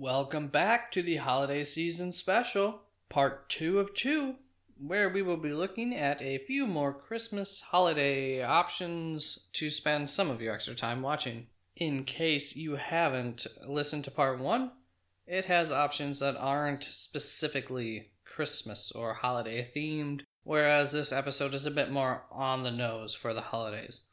Welcome back to the holiday season special, part two of two, where we will be looking at a few more Christmas holiday options to spend some of your extra time watching. In case you haven't listened to part one, it has options that aren't specifically Christmas or holiday themed, whereas this episode is a bit more on the nose for the holidays.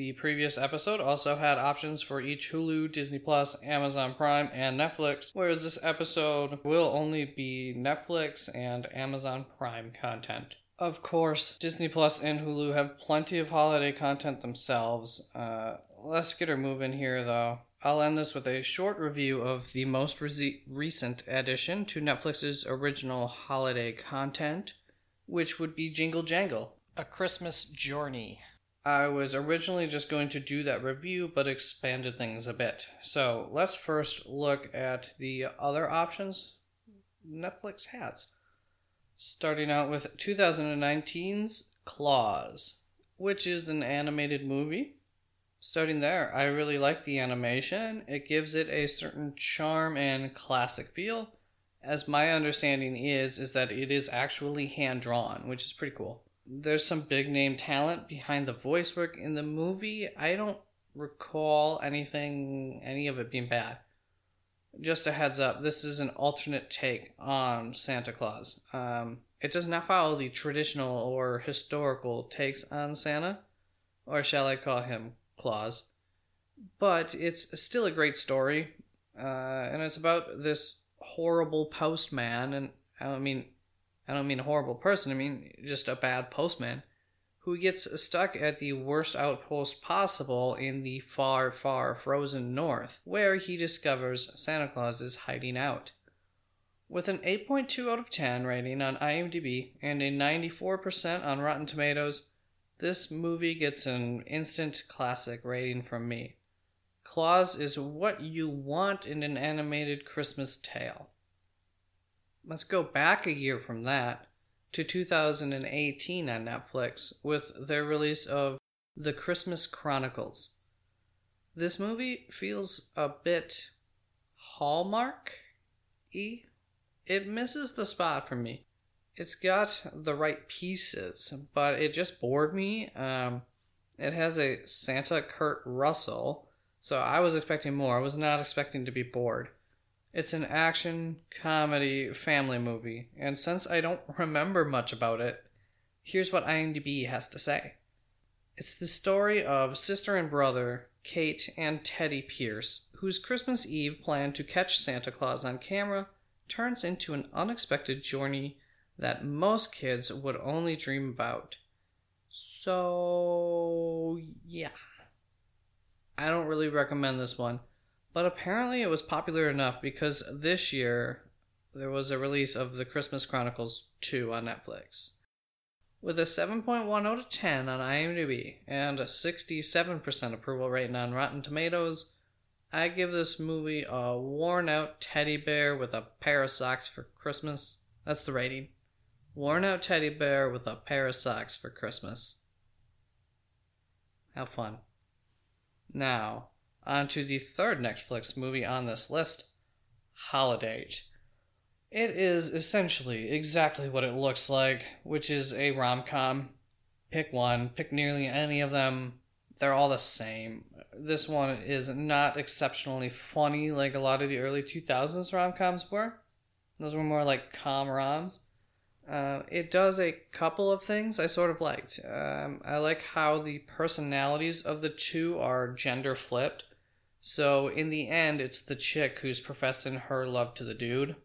The previous episode also had options for each Hulu, Disney Plus, Amazon Prime, and Netflix, whereas this episode will only be Netflix and Amazon Prime content. Of course, Disney Plus and Hulu have plenty of holiday content themselves. Uh, let's get her moving here, though. I'll end this with a short review of the most re- recent addition to Netflix's original holiday content, which would be Jingle Jangle, A Christmas Journey. I was originally just going to do that review, but expanded things a bit. So let's first look at the other options Netflix has. Starting out with 2019's Klaus, which is an animated movie. Starting there, I really like the animation. It gives it a certain charm and classic feel. As my understanding is, is that it is actually hand drawn, which is pretty cool there's some big name talent behind the voice work in the movie. I don't recall anything, any of it being bad. Just a heads up, this is an alternate take on Santa Claus. Um, it does not follow the traditional or historical takes on Santa, or shall I call him Klaus. But it's still a great story, uh, and it's about this horrible postman, and I mean, I don't mean a horrible person, I mean just a bad postman who gets stuck at the worst outpost possible in the far, far frozen north, where he discovers Santa Claus is hiding out. With an 8.2 out of 10 rating on IMDb and a 94% on Rotten Tomatoes, this movie gets an instant classic rating from me. Klaus is what you want in an animated Christmas tale let's go back a year from that to 2018 on Netflix with their release of The Christmas Chronicles. This movie feels a bit Hallmark y. It misses the spot for me. It's got the right pieces, but it just bored me. Um, it has a Santa Kurt Russell, so I was expecting more. I was not expecting to be bored. It's an action, comedy, family movie, and since I don't remember much about it, here's what IMDb has to say. It's the story of sister and brother, Kate and Teddy Pierce, whose Christmas Eve plan to catch Santa Claus on camera turns into an unexpected journey that most kids would only dream about. So, yeah. I don't really recommend this one. But apparently it was popular enough because this year there was a release of The Christmas Chronicles 2 on Netflix. With a 7.1 out of 10 on IMDb and a 67% approval rating on Rotten Tomatoes, I give this movie a worn out teddy bear with a pair of socks for Christmas. That's the rating. Worn out teddy bear with a pair of socks for Christmas. Have fun. Now, on to the third Netflix movie on this list Holidate. It is essentially exactly what it looks like, which is a rom com. Pick one, pick nearly any of them. They're all the same. This one is not exceptionally funny like a lot of the early 2000s rom coms were. Those were more like com roms. Uh, it does a couple of things I sort of liked. Um, I like how the personalities of the two are gender flipped. So in the end, it's the chick who's professing her love to the dude.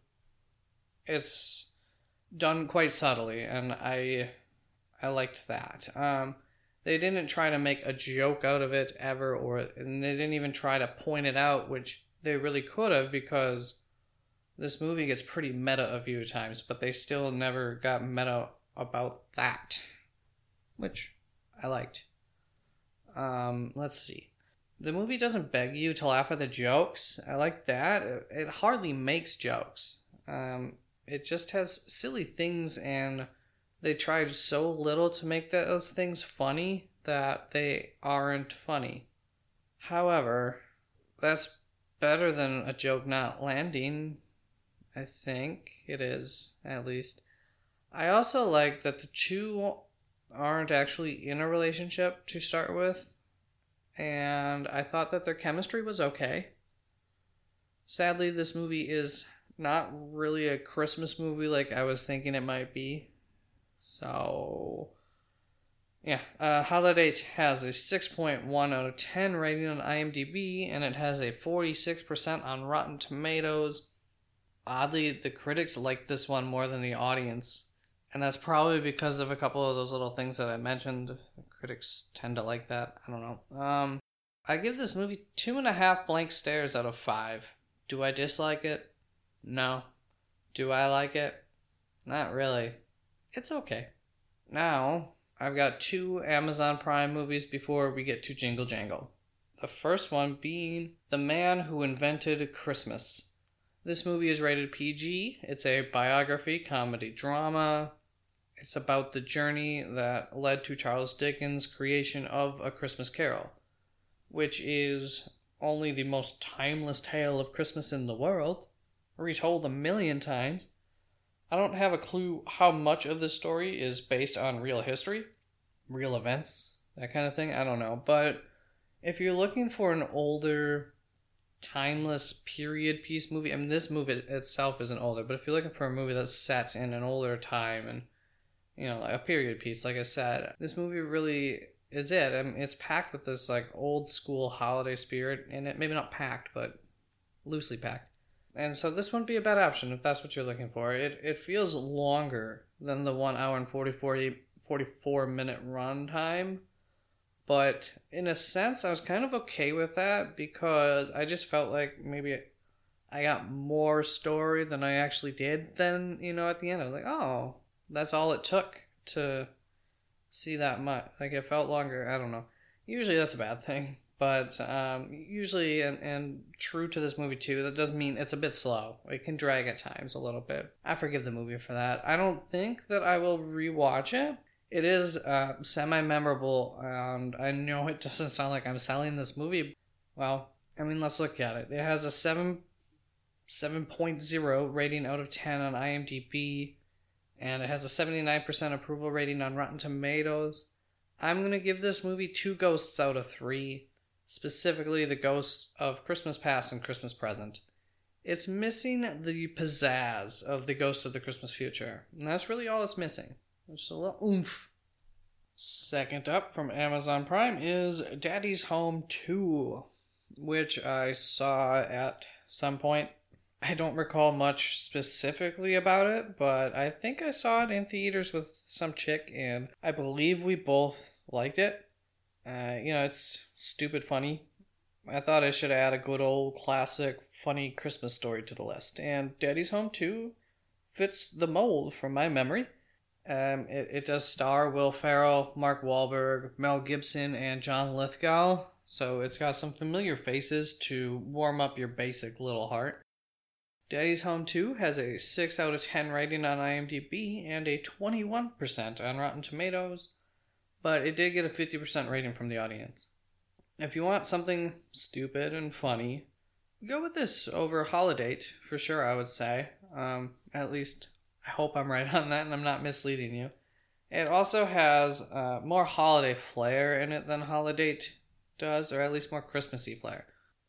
It's done quite subtly, and I I liked that. Um, they didn't try to make a joke out of it ever, or and they didn't even try to point it out, which they really could have because this movie gets pretty meta a few times, but they still never got meta about that, which I liked. Um, let's see the movie doesn't beg you to laugh at the jokes. I like that. It, hardly makes jokes. Um, it just has silly things, and they tried so little to make those things funny that they aren't funny. However, that's better than a joke not landing. I think it is, at least. I also like that the two aren't actually in a relationship to start with, and I thought that their chemistry was okay. Sadly, this movie is not really a Christmas movie like I was thinking it might be. So, yeah, uh, Holidate has a 6.1 out of 10 rating on IMDb, and it has a 46% on Rotten Tomatoes. Oddly, the critics like this one more than the audience, and that's probably because of a couple of those little things that I mentioned. Critics tend to like that. I don't know. Um, I give this movie two and a half blank stares out of five. Do I dislike it? No. Do I like it? Not really. It's okay. Now, I've got two Amazon Prime movies before we get to Jingle Jangle. The first one being The Man Who Invented Christmas. This movie is rated PG. It's a biography, comedy drama. It's about the journey that led to Charles Dickens' creation of A Christmas Carol, which is only the most timeless tale of Christmas in the world, retold a million times. I don't have a clue how much of this story is based on real history, real events, that kind of thing. I don't know. But if you're looking for an older, timeless period piece movie, I mean, this movie itself isn't older, but if you're looking for a movie that's set in an older time and, you know, a period piece, like I said, this movie really is it. I mean, it's packed with this, like, old school holiday spirit in it. Maybe not packed, but loosely packed. And so this wouldn't be a bad option if that's what you're looking for. It it feels longer than the one hour and 40, 40 44 minute run time. But in a sense, I was kind of okay with that because I just felt like maybe I got more story than I actually did. Then, you know, at the end, I was like, oh, that's all it took to see that much. Like, it felt longer. I don't know. Usually that's a bad thing. But um, usually, and, and true to this movie too, that doesn't mean it's a bit slow. It can drag at times a little bit. I forgive the movie for that. I don't think that I will rewatch it. It is uh, semi memorable, and I know it doesn't sound like I'm selling this movie. Well, I mean, let's look at it. It has a 7, 7.0 rating out of 10 on IMDb, and it has a 79% approval rating on Rotten Tomatoes. I'm going to give this movie two ghosts out of three specifically the ghosts of Christmas Past and Christmas Present. It's missing the pizzazz of the Ghost of the Christmas Future, and that's really all it's missing. Just a little oomph. Second up from Amazon Prime is Daddy's Home 2, which I saw at some point. I don't recall much specifically about it, but I think I saw it in theaters with some chick, and I believe we both liked it. Uh, you know, it's stupid funny. I thought I should add a good old classic funny Christmas story to the list. And Daddy's Home 2 fits the mold from my memory. Um, it, it does star Will Ferrell, Mark Wahlberg, Mel Gibson, and John Lithgow. So it's got some familiar faces to warm up your basic little heart. Daddy's Home 2 has a 6 out of 10 rating on IMDb and a 21% on Rotten Tomatoes but it did get a 50% rating from the audience. If you want something stupid and funny, go with this over Holidate for sure, I would say. Um, at least I hope I'm right on that and I'm not misleading you. It also has uh, more holiday flair in it than Holidate does, or at least more Christmassy flair.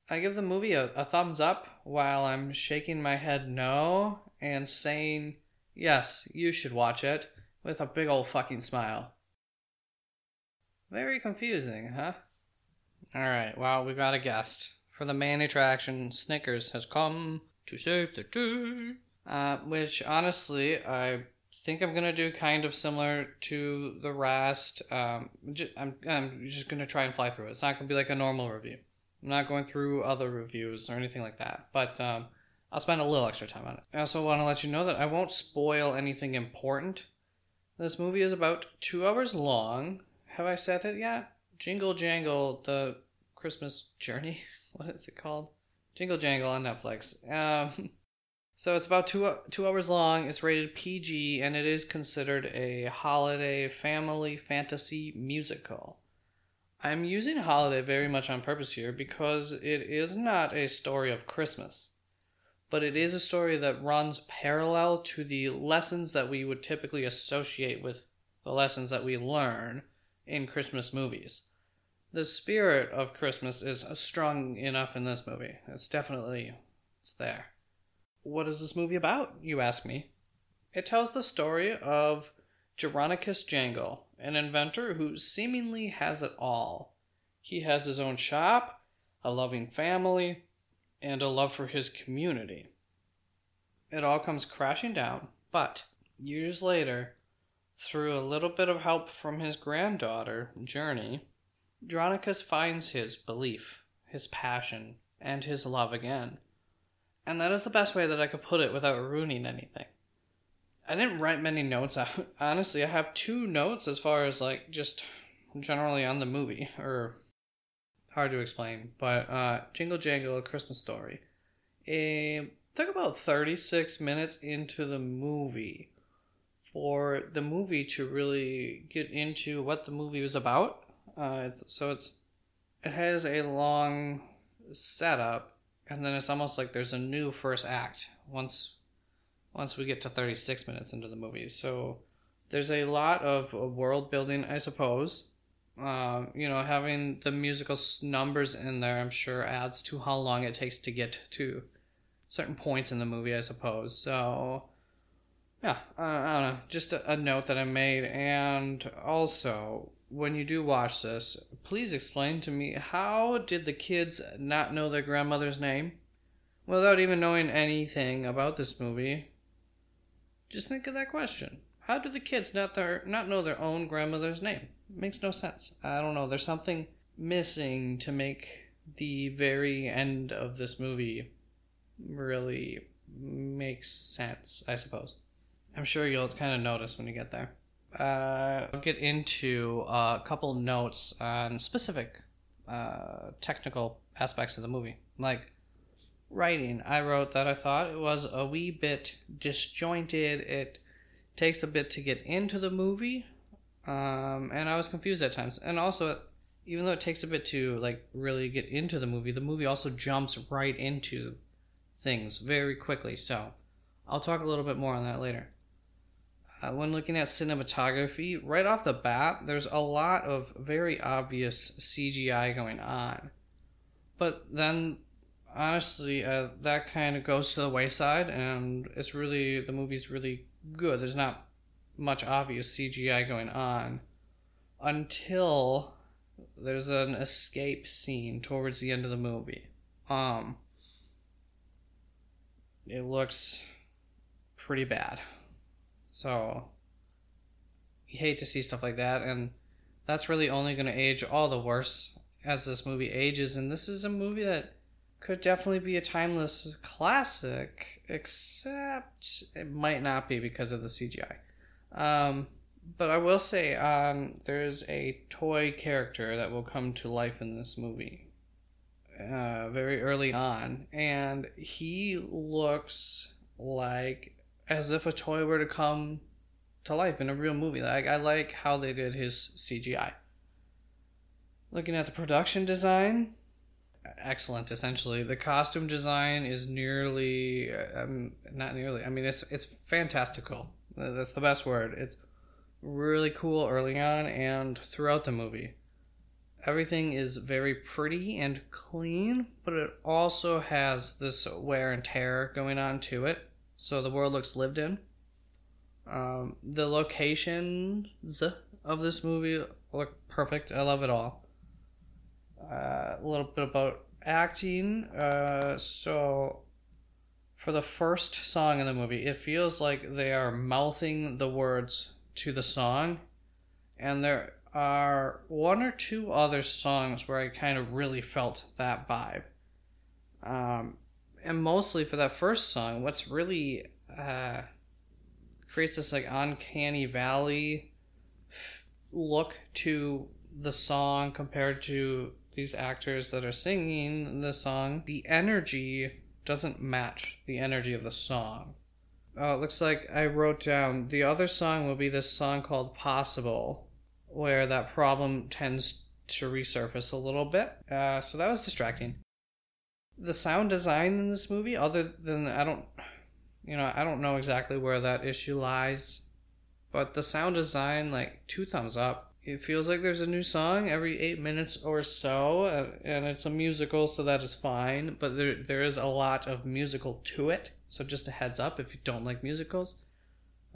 I give the movie a, a thumbs up while I'm shaking my head no and saying, yes, you should watch it with a big old fucking smile. Very confusing, huh? Alright, well, we've got a guest. For the main attraction, Snickers has come to save the day. Uh, which, honestly, I think I'm gonna do kind of similar to the rest. Um, I'm, I'm just gonna try and fly through it. It's not gonna be like a normal review. I'm not going through other reviews or anything like that. But um, I'll spend a little extra time on it. I also want to let you know that I won't spoil anything important. This movie is about two hours long, have I said it yet? Jingle Jangle, the Christmas Journey. What is it called? Jingle Jangle on Netflix. Um, so it's about two two hours long. It's rated PG, and it is considered a holiday family fantasy musical. I'm using holiday very much on purpose here because it is not a story of Christmas, but it is a story that runs parallel to the lessons that we would typically associate with the lessons that we learn in Christmas movies. The spirit of Christmas is strong enough in this movie. It's definitely it's there. What is this movie about? You ask me. It tells the story of Jeronicus Jangle, an inventor who seemingly has it all. He has his own shop, a loving family, and a love for his community. It all comes crashing down, but years later, through a little bit of help from his granddaughter, Journey, Jeronicus finds his belief, his passion, and his love again. And that is the best way that I could put it without ruining anything. I didn't write many notes. honestly, I have two notes as far as like just generally on the movie, or hard to explain. But uh, Jingle Jangle, A Christmas Story. It took about 36 minutes into the movie for the movie to really get into what the movie was about. Uh, so it's it has a long setup, and then it's almost like there's a new first act once once we get to 36 minutes into the movie. So there's a lot of world building, I suppose. Uh, you know, having the musical numbers in there, I'm sure, adds to how long it takes to get to certain points in the movie, I suppose. So, yeah, uh, I don't know. Just a, a note that I made. And also, when you do watch this, please explain to me how did the kids not know their grandmother's name? Without even knowing anything about this movie, just think of that question. How do the kids not their not know their own grandmother's name? It makes no sense. I don't know. There's something missing to make the very end of this movie really makes sense, I suppose. I'm sure you'll kind of notice when you get there. Uh, I'll get into a couple notes on specific uh, technical aspects of the movie. Like writing, I wrote that I thought it was a wee bit disjointed. It takes a bit to get into the movie, um, and I was confused at times. And also, even though it takes a bit to like really get into the movie, the movie also jumps right into things very quickly. So, I'll talk a little bit more on that later. Uh, when looking at cinematography, right off the bat, there's a lot of very obvious CGI going on. But then honestly, uh, that kind of goes to the wayside, and it's really the movie's really good. There's not much obvious CGI going on until there's an escape scene towards the end of the movie. Um, it looks pretty bad. So, you hate to see stuff like that, and that's really only going to age all the worse as this movie ages. And this is a movie that could definitely be a timeless classic, except it might not be because of the CGI. Um, but I will say, um, there's a toy character that will come to life in this movie uh, very early on, and he looks like as if a toy were to come to life in a real movie. Like I like how they did his CGI. Looking at the production design, excellent. Essentially, the costume design is nearly, um, not nearly. I mean, it's it's fantastical. That's the best word. It's really cool early on and throughout the movie. Everything is very pretty and clean, but it also has this wear and tear going on to it. So the world looks lived in. Um, the locations of this movie look perfect. I love it all uh, a little bit about acting. Uh, so, for the first song in the movie, it feels like they are mouthing the words to the song, and there are one or two other songs where I kind of really felt that vibe. Um, and mostly for that first song, what's really uh, creates this like uncanny valley look to the song compared to these actors that are singing the song, the energy doesn't match the energy of the song. Uh, it looks like I wrote down the other song will be this song called Possible, where that problem tends to resurface a little bit. Uh, so that was distracting. The sound design in this movie, other than I don't, you know, I don't know exactly where that issue lies, but the sound design, like two thumbs up. It feels like there's a new song every eight minutes or so, uh, and it's a musical, so that is fine. But there there is a lot of musical to it, so just a heads up if you don't like musicals.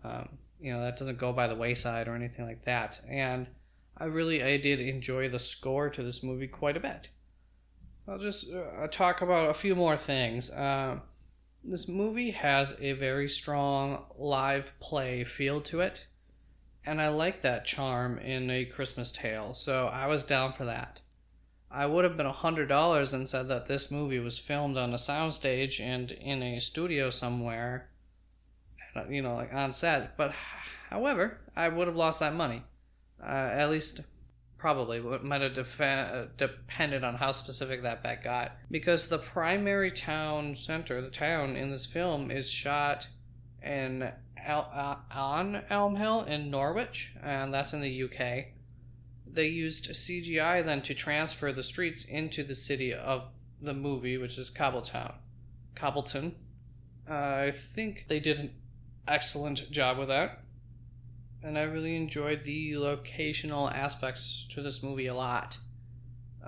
Um, you know that doesn't go by the wayside or anything like that, and I really I did enjoy the score to this movie quite a bit. I'll just uh, talk about a few more things. Uh, this movie has a very strong live play feel to it, and I like that charm in a Christmas tale, so I was down for that. I would have been a hundred dollars and said that this movie was filmed on a soundstage and in a studio somewhere, you know, like on set. But however, I would have lost that money uh, at least, probably, it might have uh, depended on how specific that bet got. Because the primary town center, the town in this film, is shot in El- uh, on Elm Hill in Norwich, and that's in the UK. They used CGI then to transfer the streets into the city of the movie, which is Cobbletown. Cobbleton. Uh, I think they did an excellent job with that and I really enjoyed the locational aspects to this movie a lot.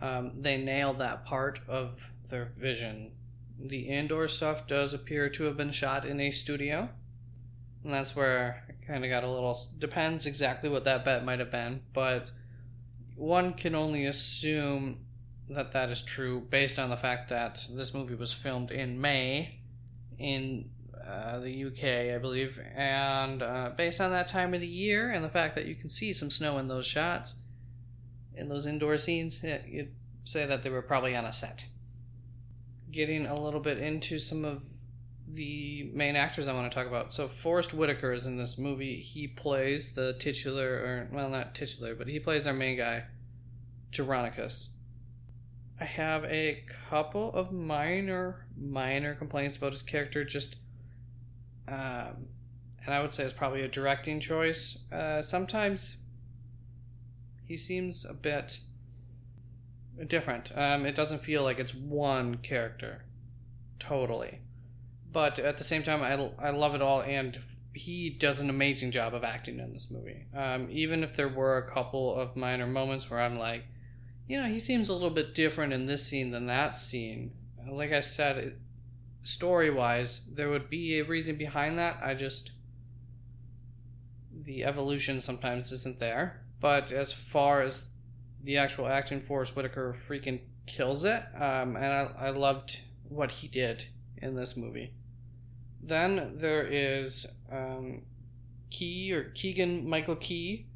Um, they nailed that part of their vision. The indoor stuff does appear to have been shot in a studio, and that's where I kind of got a little. Depends exactly what that bet might have been, but one can only assume that that is true based on the fact that this movie was filmed in May in uh, the UK, I believe, and uh, based on that time of the year and the fact that you can see some snow in those shots, in those indoor scenes, you'd say that they were probably on a set. Getting a little bit into some of the main actors I want to talk about. So Forest Whitaker is in this movie. He plays the titular, or well, not titular, but he plays our main guy, Jeronicus. I have a couple of minor, minor complaints about his character. Just um, and I would say it's probably a directing choice. Uh, sometimes he seems a bit different. Um, it doesn't feel like it's one character, totally. But at the same time, I, I love it all, and he does an amazing job of acting in this movie. Um, even if there were a couple of minor moments where I'm like, you know, he seems a little bit different in this scene than that scene. Like I said, story wise, there would be a reason behind that. I just. The evolution sometimes isn't there. But as far as the actual acting, Forest Whitaker freaking kills it. Um, and I, I loved what he did in this movie. Then there is um, Key or Keegan Michael Key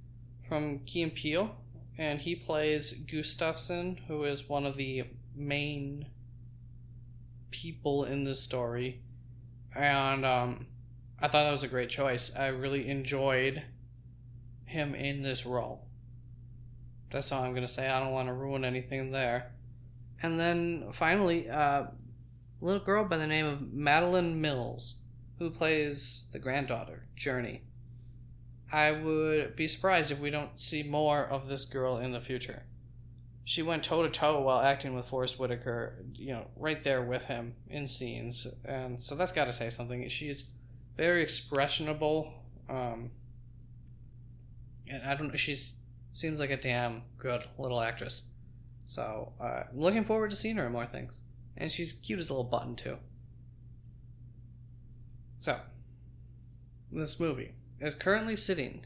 from Key and Peele, and he plays Gustafson, who is one of the main people in the story, and um, I thought that was a great choice. I really enjoyed him in this role. That's all I'm gonna say. I don't want to ruin anything there. And then finally, uh, little girl by the name of Madalen Mills, who plays the granddaughter, Journey. I would be surprised if we don't see more of this girl in the future she went toe to toe while acting with Forest Whitaker, you know, right there with him in scenes, and so that's got to say something. She's very expressionable, um, and I don't know. She's seems like a damn good little actress. So uh, I'm looking forward to seeing her in more things, and she's cute as a little button too. So this movie is currently sitting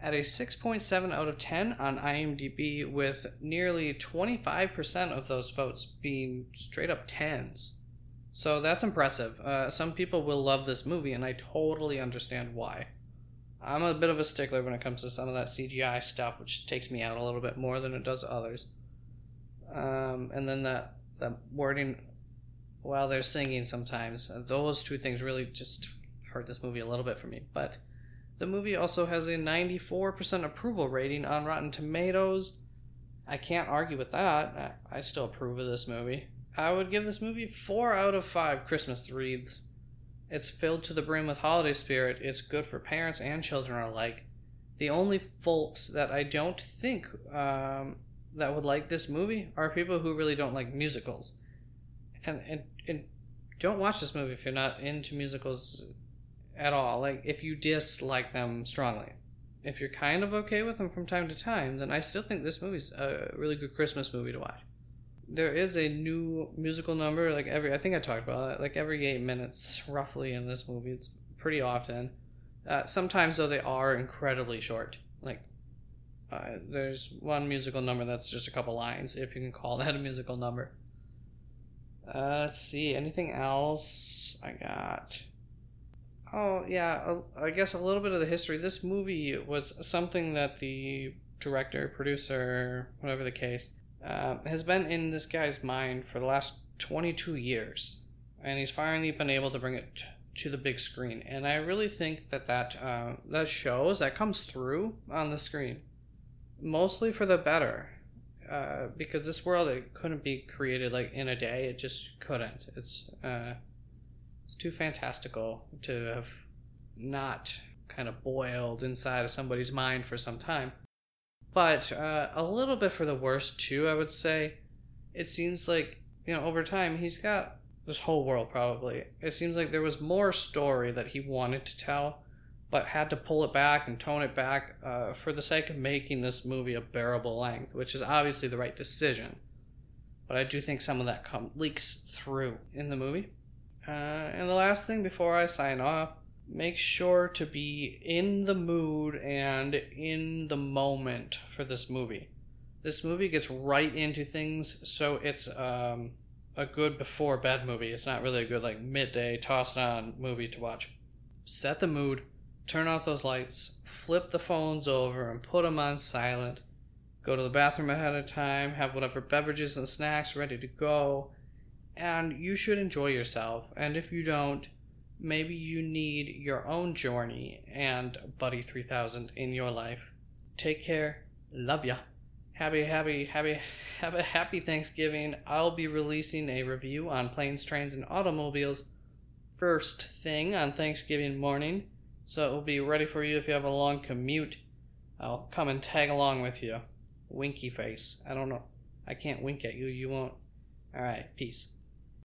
at a 6.7 out of 10 on IMDb, with nearly 25% of those votes being straight up 10s. So that's impressive. Uh, some people will love this movie, and I totally understand why. I'm a bit of a stickler when it comes to some of that CGI stuff, which takes me out a little bit more than it does others. Um, and then the, the wording while they're singing sometimes, those two things really just hurt this movie a little bit for me. But the movie also has a 94% approval rating on Rotten Tomatoes. I can't argue with that. I still approve of this movie. I would give this movie 4 out of 5 Christmas wreaths. It's filled to the brim with holiday spirit. It's good for parents and children alike. The only folks that I don't think um, that would like this movie are people who really don't like musicals. And, and, and don't watch this movie if you're not into musicals at all. Like, if you dislike them strongly. If you're kind of okay with them from time to time, then I still think this movie's a really good Christmas movie to watch. There is a new musical number, like every, I think I talked about it, like every eight minutes roughly in this movie. It's pretty often. Uh, sometimes, though, they are incredibly short. Like, uh, there's one musical number that's just a couple lines, if you can call that a musical number. Uh, let's see, anything else I got? Oh, yeah, I guess a little bit of the history. This movie was something that the director, producer, whatever the case, uh, has been in this guy's mind for the last 22 years. And he's finally been able to bring it to the big screen. And I really think that that, uh, that shows, that comes through on the screen mostly for the better. Uh, because this world it couldn't be created like in a day. It just couldn't. It's uh, it's too fantastical to have not kind of boiled inside of somebody's mind for some time. But uh, a little bit for the worse too, I would say. It seems like you know over time he's got this whole world probably. It seems like there was more story that he wanted to tell but had to pull it back and tone it back uh, for the sake of making this movie a bearable length, which is obviously the right decision. But I do think some of that leaks through in the movie. Uh, and the last thing before I sign off, make sure to be in the mood and in the moment for this movie. This movie gets right into things, so it's um, a good before bed movie. It's not really a good like midday toss on movie to watch. Set the mood turn off those lights, flip the phones over, and put them on silent. Go to the bathroom ahead of time, have whatever beverages and snacks ready to go, and you should enjoy yourself. And if you don't, maybe you need your own journey and Buddy 3000 in your life. Take care. Love ya. Happy, happy, happy, have a happy Thanksgiving. I'll be releasing a review on planes, trains, and automobiles first thing on Thanksgiving morning. So it will be ready for you if you have a long commute. I'll come and tag along with you. Winky face. I don't know. I can't wink at you. You won't. Alright, peace.